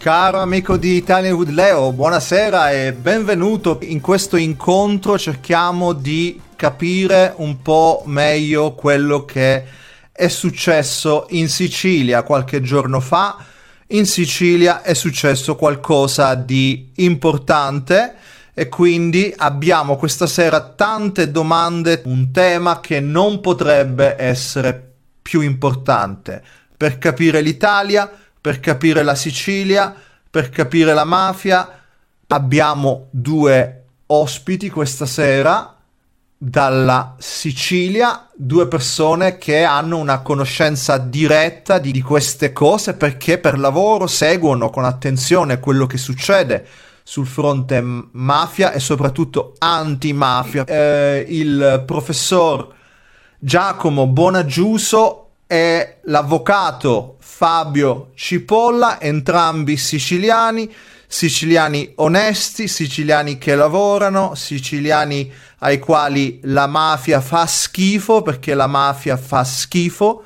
Caro amico di Italian with Leo, buonasera e benvenuto. In questo incontro cerchiamo di capire un po' meglio quello che è successo in Sicilia qualche giorno fa. In Sicilia è successo qualcosa di importante e quindi abbiamo questa sera tante domande, un tema che non potrebbe essere più importante per capire l'Italia, per capire la Sicilia, per capire la mafia. Abbiamo due ospiti questa sera dalla Sicilia, due persone che hanno una conoscenza diretta di, di queste cose perché per lavoro seguono con attenzione quello che succede sul fronte mafia e soprattutto antimafia. Eh, il professor Giacomo Bonaggiuso e l'avvocato Fabio Cipolla, entrambi siciliani, siciliani onesti, siciliani che lavorano, siciliani ai quali la mafia fa schifo perché la mafia fa schifo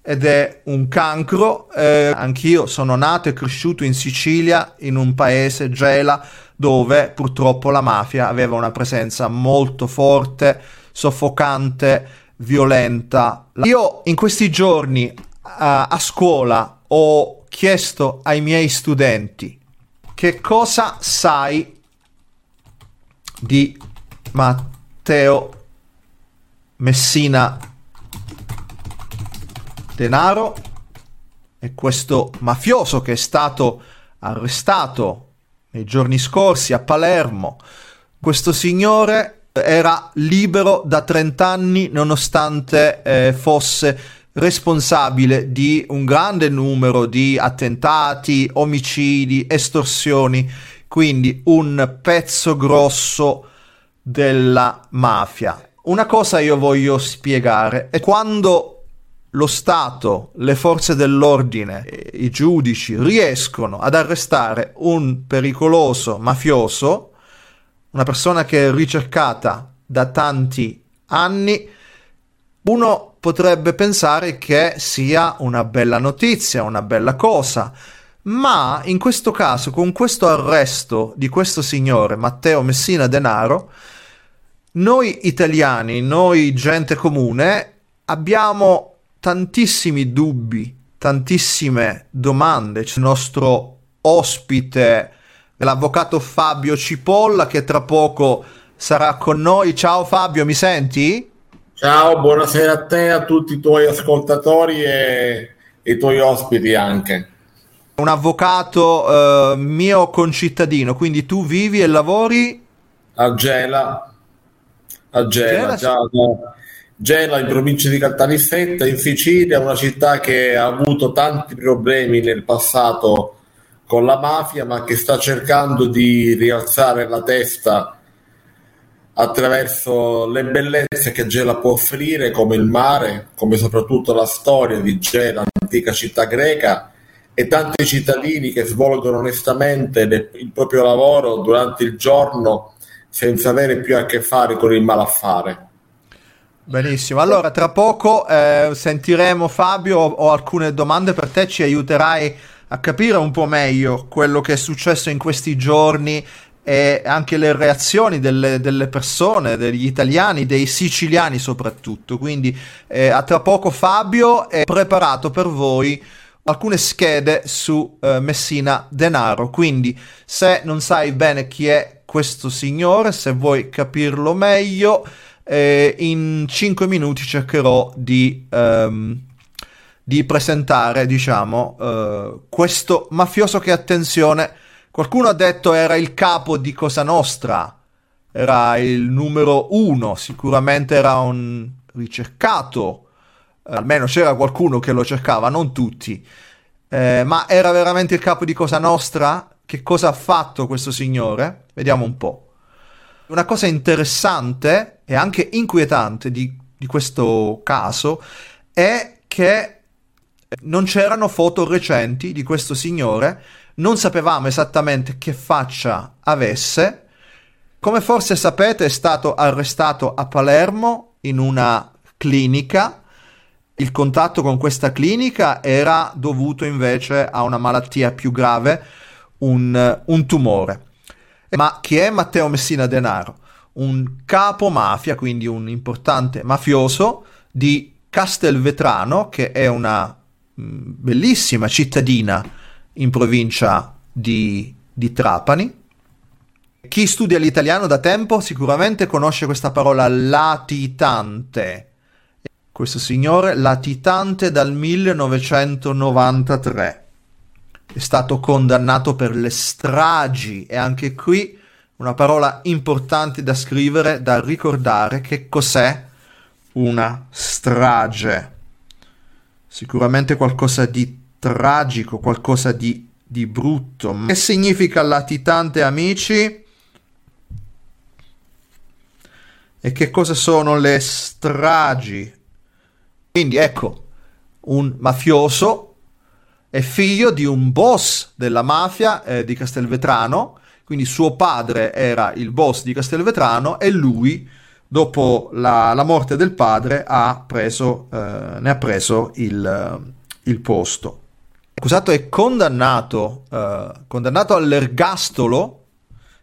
ed è un cancro. Eh, anch'io sono nato e cresciuto in Sicilia, in un paese, Gela, dove purtroppo la mafia aveva una presenza molto forte, soffocante, violenta. Io in questi giorni uh, a scuola ho chiesto ai miei studenti che cosa sai di Matteo Messina denaro e questo mafioso che è stato arrestato nei giorni scorsi a Palermo. Questo signore era libero da 30 anni nonostante eh, fosse responsabile di un grande numero di attentati, omicidi, estorsioni, quindi un pezzo grosso della mafia. Una cosa io voglio spiegare è quando lo Stato, le forze dell'ordine, i giudici riescono ad arrestare un pericoloso mafioso, una persona che è ricercata da tanti anni, uno potrebbe pensare che sia una bella notizia, una bella cosa, ma in questo caso, con questo arresto di questo signore, Matteo Messina Denaro, noi italiani, noi gente comune, abbiamo tantissimi dubbi, tantissime domande. C'è il nostro ospite, l'avvocato Fabio Cipolla, che tra poco sarà con noi. Ciao Fabio, mi senti? Ciao, buonasera a te, a tutti i tuoi ascoltatori e, i tuoi ospiti anche. Un avvocato eh, mio concittadino, quindi tu vivi e lavori a Gela, a Gela, Gela da, Gela in provincia di Caltanissetta in Sicilia, una città che ha avuto tanti problemi nel passato con la mafia, ma che sta cercando di rialzare la testa attraverso le bellezze che Gela può offrire, come il mare, come soprattutto la storia di Gela, antica città greca, e tanti cittadini che svolgono onestamente il proprio lavoro durante il giorno senza avere più a che fare con il malaffare. Benissimo, allora tra poco eh, sentiremo Fabio, ho alcune domande per te, ci aiuterai a capire un po' meglio quello che è successo in questi giorni e anche le reazioni delle, delle persone, degli italiani, dei siciliani soprattutto. Quindi eh, a tra poco Fabio è preparato per voi alcune schede su eh, Messina Denaro. Quindi se non sai bene chi è questo signore, se vuoi capirlo meglio eh, in 5 minuti cercherò di, um, di presentare, diciamo, uh, questo mafioso che, attenzione, qualcuno ha detto era il capo di Cosa Nostra, era il numero uno, sicuramente era un ricercato, eh, almeno c'era qualcuno che lo cercava, non tutti, eh, ma era veramente il capo di Cosa Nostra? Che cosa ha fatto questo signore? Vediamo un po'. Una cosa interessante e anche inquietante di, di questo caso è che non c'erano foto recenti di questo signore, non sapevamo esattamente che faccia avesse. Come forse sapete è stato arrestato a Palermo in una clinica. Il contatto con questa clinica era dovuto invece a una malattia più grave, un, un tumore. Ma chi è Matteo Messina Denaro? Un capo mafia, quindi un importante mafioso di Castelvetrano, che è una bellissima cittadina in provincia di, di Trapani. Chi studia l'italiano da tempo sicuramente conosce questa parola latitante. Questo signore latitante dal 1993 è stato condannato per le stragi e anche qui una parola importante da scrivere, da ricordare che cos'è una strage sicuramente qualcosa di tragico, qualcosa di, di brutto. Che significa latitante amici? E che cosa sono le stragi? Quindi ecco, un mafioso è figlio di un boss della mafia eh, di Castelvetrano, quindi suo padre era il boss di Castelvetrano e lui dopo la, la morte del padre, ha preso, eh, ne ha preso il, il, posto. Accusato è condannato, eh, condannato all'ergastolo.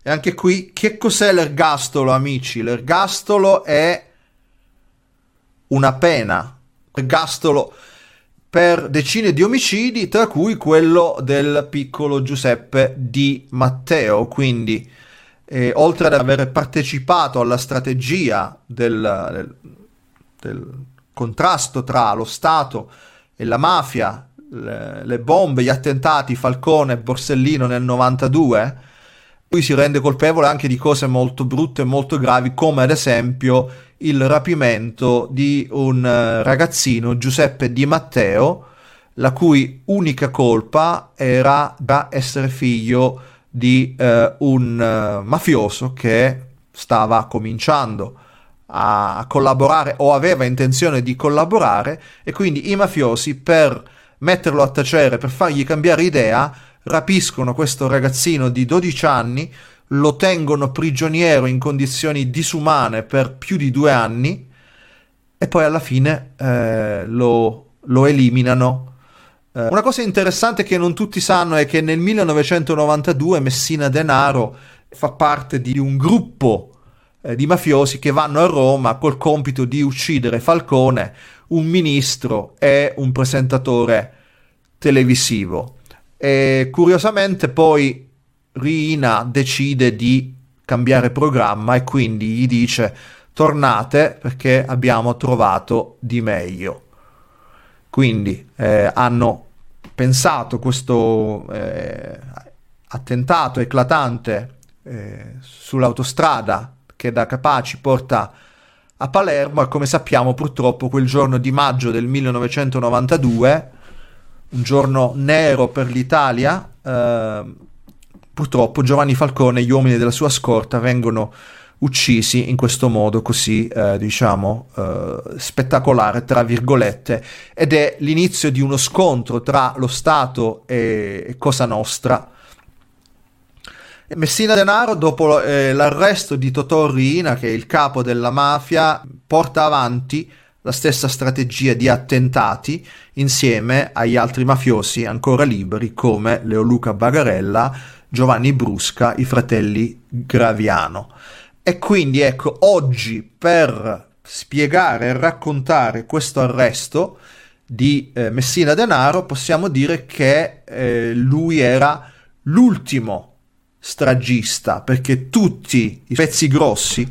E anche qui, che cos'è l'ergastolo, amici? L'ergastolo è una pena. L'ergastolo per decine di omicidi, tra cui quello del piccolo Giuseppe Di Matteo. Quindi e oltre ad aver partecipato alla strategia del, del, del, contrasto tra lo Stato e la mafia, le, le, bombe, gli attentati Falcone e Borsellino nel 92, lui si rende colpevole anche di cose molto brutte e molto gravi, come ad esempio il rapimento di un eh, ragazzino, Giuseppe Di Matteo, la cui unica colpa era da essere figlio di eh, un uh, mafioso che stava cominciando a collaborare o aveva intenzione di collaborare e quindi i mafiosi per metterlo a tacere, per fargli cambiare idea, rapiscono questo ragazzino di 12 anni, lo tengono prigioniero in condizioni disumane per più di due anni e poi alla fine eh, lo, lo eliminano eh, una cosa interessante che non tutti sanno è che nel 1992 Messina Denaro fa parte di un gruppo eh, di mafiosi che vanno a Roma col compito di uccidere Falcone, un ministro e un presentatore televisivo. E curiosamente poi Rina decide di cambiare programma e quindi gli dice tornate perché abbiamo trovato di meglio. Quindi eh, hanno pensato questo eh, attentato eclatante eh, sull'autostrada che da Capaci porta a Palermo e come sappiamo purtroppo quel giorno di maggio del 1992, un giorno nero per l'Italia, eh, purtroppo Giovanni Falcone e gli uomini della sua scorta vengono uccisi in questo modo così, eh, diciamo, eh, spettacolare, tra virgolette, ed è l'inizio di uno scontro tra lo Stato e Cosa Nostra. Messina Denaro, dopo eh, l'arresto di Totò Riina, che è il capo della mafia, porta avanti la stessa strategia di attentati insieme agli altri mafiosi ancora liberi come Leoluca Bagarella, Giovanni Brusca, i fratelli Graviano. E quindi ecco, oggi per spiegare e raccontare questo arresto di eh, Messina Denaro possiamo dire che eh, lui era l'ultimo stragista perché tutti i pezzi grossi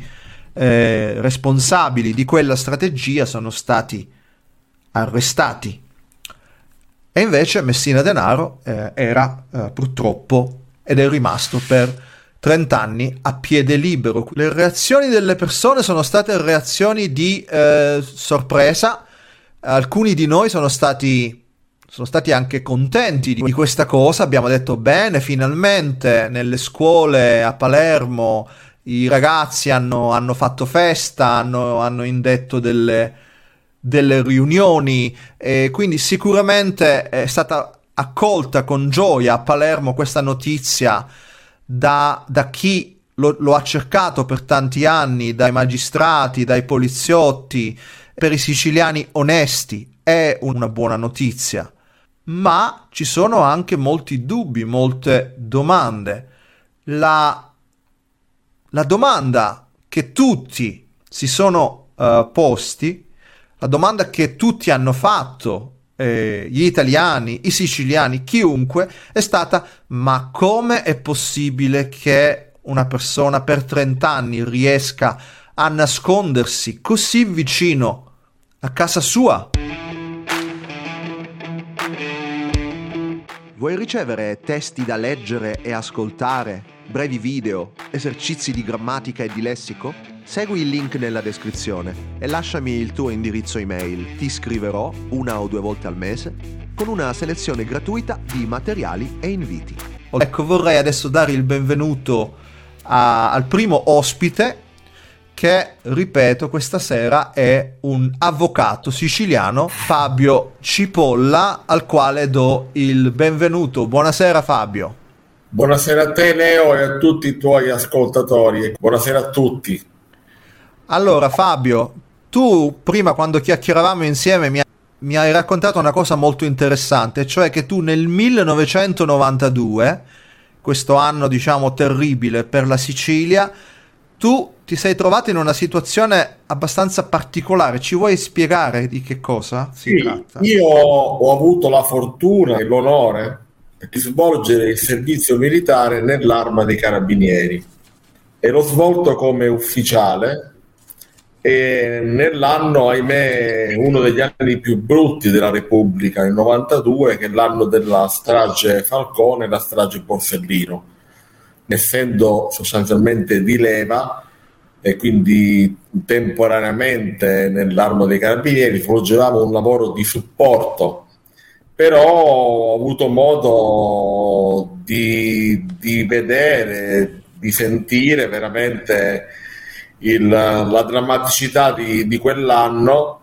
eh, responsabili di quella strategia sono stati arrestati. E invece Messina Denaro eh, era eh, purtroppo ed è rimasto per 30 anni a piede libero. Le reazioni delle persone sono state reazioni di eh, sorpresa. Alcuni di noi sono stati, sono stati anche contenti di questa cosa. Abbiamo detto bene, finalmente nelle scuole a Palermo i ragazzi hanno, hanno fatto festa, hanno, hanno indetto delle, delle riunioni e quindi sicuramente è stata accolta con gioia a Palermo questa notizia da, da chi lo, lo, ha cercato per tanti anni, dai magistrati, dai poliziotti, per i siciliani onesti, è una buona notizia. Ma ci sono anche molti dubbi, molte domande. La, la domanda che tutti si sono uh, posti, la domanda che tutti hanno fatto eh, gli italiani, i siciliani, chiunque, è stata ma come è possibile che una persona per 30 anni riesca a nascondersi così vicino a casa sua? Vuoi ricevere testi da leggere e ascoltare, brevi video, esercizi di grammatica e di lessico? Segui il link nella descrizione e lasciami il tuo indirizzo email. Ti scriverò una o due volte al mese con una selezione gratuita di materiali e inviti. Ecco, vorrei adesso dare il benvenuto a, al primo ospite che, ripeto, questa sera è un avvocato siciliano, Fabio Cipolla, al quale do il benvenuto. Buonasera Fabio. Buonasera a te Leo e a tutti i tuoi ascoltatori. Buonasera a tutti. Allora, Fabio, tu prima quando chiacchieravamo insieme mi, mi, hai raccontato una cosa molto interessante, cioè che tu nel 1992, questo anno diciamo terribile per la Sicilia, tu ti sei trovato in una situazione abbastanza particolare. Ci vuoi spiegare di che cosa si sì, tratta? Io ho avuto la fortuna e l'onore di svolgere il servizio militare nell'arma dei carabinieri. Ero svolto come ufficiale e nell'anno, ahimè, uno degli anni più brutti della Repubblica, il 92, che è l'anno della strage Falcone e la strage Borsellino, essendo sostanzialmente di leva e quindi temporaneamente nell'arma dei carabinieri svolgevamo un lavoro di supporto però ho avuto modo di, di vedere, di sentire veramente il, la drammaticità di, di quell'anno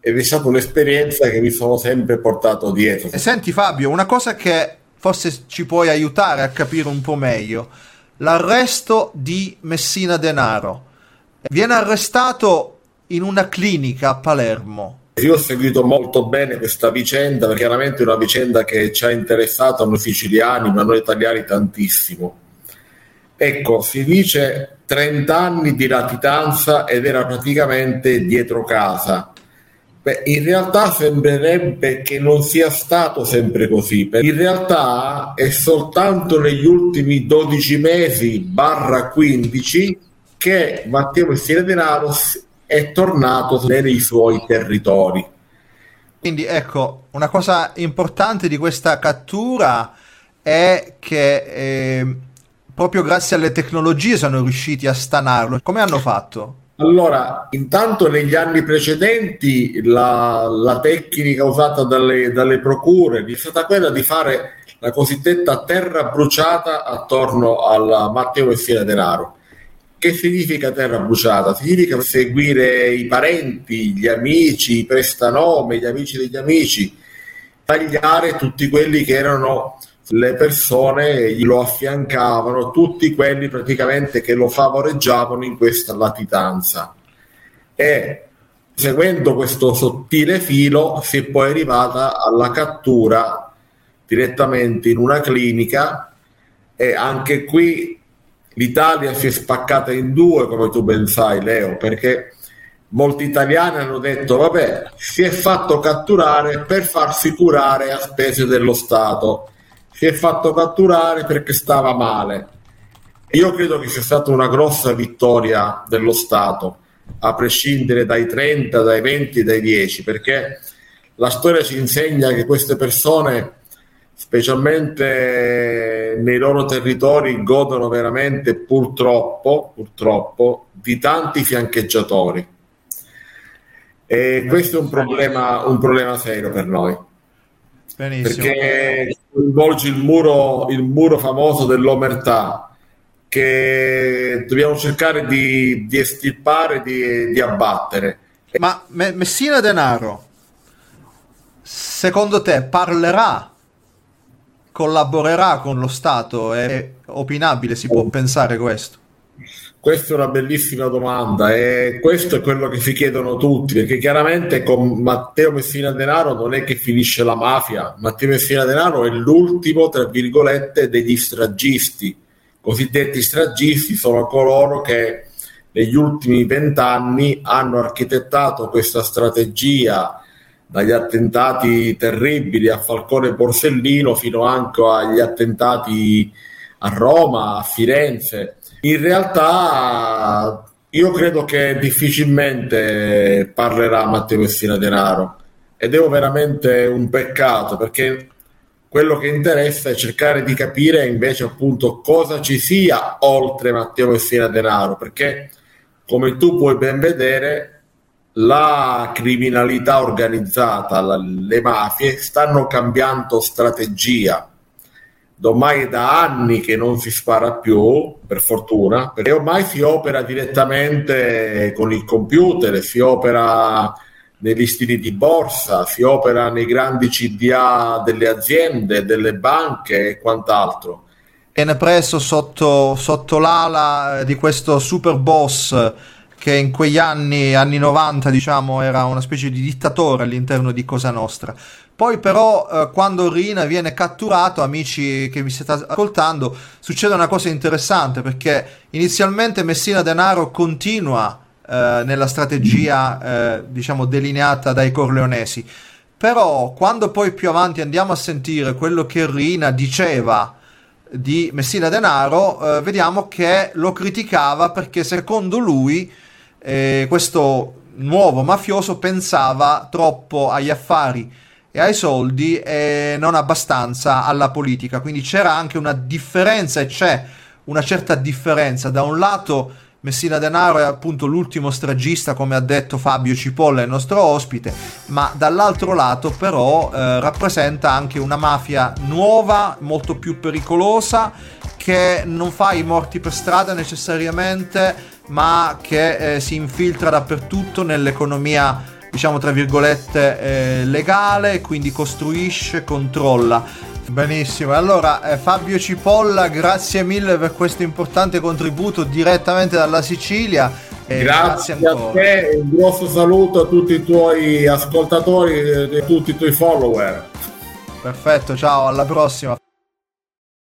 ed è stata un'esperienza che mi sono sempre portato dietro. E senti Fabio, una cosa che forse ci puoi aiutare a capire un po' meglio, l'arresto di Messina Denaro. Viene arrestato in una clinica a Palermo. Io ho seguito molto bene questa vicenda perché chiaramente è una vicenda che ci ha interessato a noi siciliani, ma a noi italiani tantissimo. Ecco, si dice 30 anni di latitanza ed era praticamente dietro casa. Beh, in realtà sembrerebbe che non sia stato sempre così. In realtà è soltanto negli ultimi 12 mesi barra 15 che Matteo Messina Denaro è tornato nei suoi territori. Quindi ecco, una cosa importante di questa cattura è che eh, proprio grazie alle tecnologie sono riusciti a stanarlo. Come hanno fatto? Allora, intanto negli anni precedenti la, la tecnica usata dalle, dalle, procure è stata quella di fare la cosiddetta terra bruciata attorno al Matteo Messina Denaro. Che significa terra bruciata? Significa seguire i parenti, gli amici, i prestanome, gli amici degli amici, tagliare tutti quelli che erano le persone lo affiancavano, tutti quelli praticamente che lo favoreggiavano in questa latitanza. E seguendo questo sottile filo si è poi arrivata alla cattura direttamente in una clinica e anche qui l'Italia si è spaccata in due, come tu ben sai, Leo, perché molti italiani hanno detto vabbè, si è fatto catturare per farsi curare a spese dello Stato si è fatto catturare perché stava male. Io credo che sia stata una grossa vittoria dello Stato, a prescindere dai 30, dai 20, dai 10, perché la storia ci insegna che queste persone, specialmente nei loro territori, godono veramente purtroppo, purtroppo di tanti fiancheggiatori. E questo è un problema, un problema serio per noi. Benissimo. Perché coinvolge il muro, il muro famoso dell'omertà, che dobbiamo cercare di, di estirpare, di, di abbattere. Ma Messina Denaro, secondo te parlerà, collaborerà con lo Stato? È opinabile, si può pensare questo? Questa è una bellissima domanda e questo è quello che si chiedono tutti, perché chiaramente con Matteo Messina Denaro non è che finisce la mafia, Matteo Messina Denaro è l'ultimo, tra virgolette, degli stragisti. Cosiddetti stragisti sono coloro che negli ultimi vent'anni hanno architettato questa strategia dagli attentati terribili a Falcone Borsellino fino anche agli attentati a Roma, a Firenze. In realtà io credo che difficilmente parlerà Matteo Messina Denaro ed è veramente un peccato perché quello che interessa è cercare di capire invece appunto cosa ci sia oltre Matteo Messina Denaro perché come tu puoi ben vedere la criminalità organizzata, le mafie stanno cambiando strategia ormai è da anni che non si spara più, per fortuna, perché ormai si opera direttamente con il computer, si opera negli stili di borsa, si opera nei grandi CDA delle aziende, delle banche e quant'altro. Viene preso sotto, sotto l'ala di questo super boss che in quegli anni, anni 90, diciamo, era una specie di dittatore all'interno di Cosa Nostra. Poi però eh, quando Rina viene catturato, amici che mi state ascoltando, succede una cosa interessante perché inizialmente Messina Denaro continua eh, nella strategia eh, diciamo delineata dai corleonesi. Però quando poi più avanti andiamo a sentire quello che Rina diceva di Messina Denaro, eh, vediamo che lo criticava perché secondo lui eh, questo nuovo mafioso pensava troppo agli affari e ai soldi e non abbastanza alla politica. Quindi c'era anche una differenza e c'è una certa differenza. Da un lato Messina Denaro è appunto l'ultimo stragista, come ha detto Fabio Cipolla, il nostro ospite, ma dall'altro lato però eh, rappresenta anche una mafia nuova, molto più pericolosa, che non fa i morti per strada necessariamente, ma che eh, si infiltra dappertutto nell'economia diciamo tra virgolette eh, legale, quindi costruisce, controlla. Benissimo, allora eh, Fabio Cipolla, grazie mille per questo importante contributo direttamente dalla Sicilia. Eh, grazie, grazie a te, un grosso saluto a tutti i tuoi ascoltatori e a tutti i tuoi follower. Perfetto, ciao, alla prossima.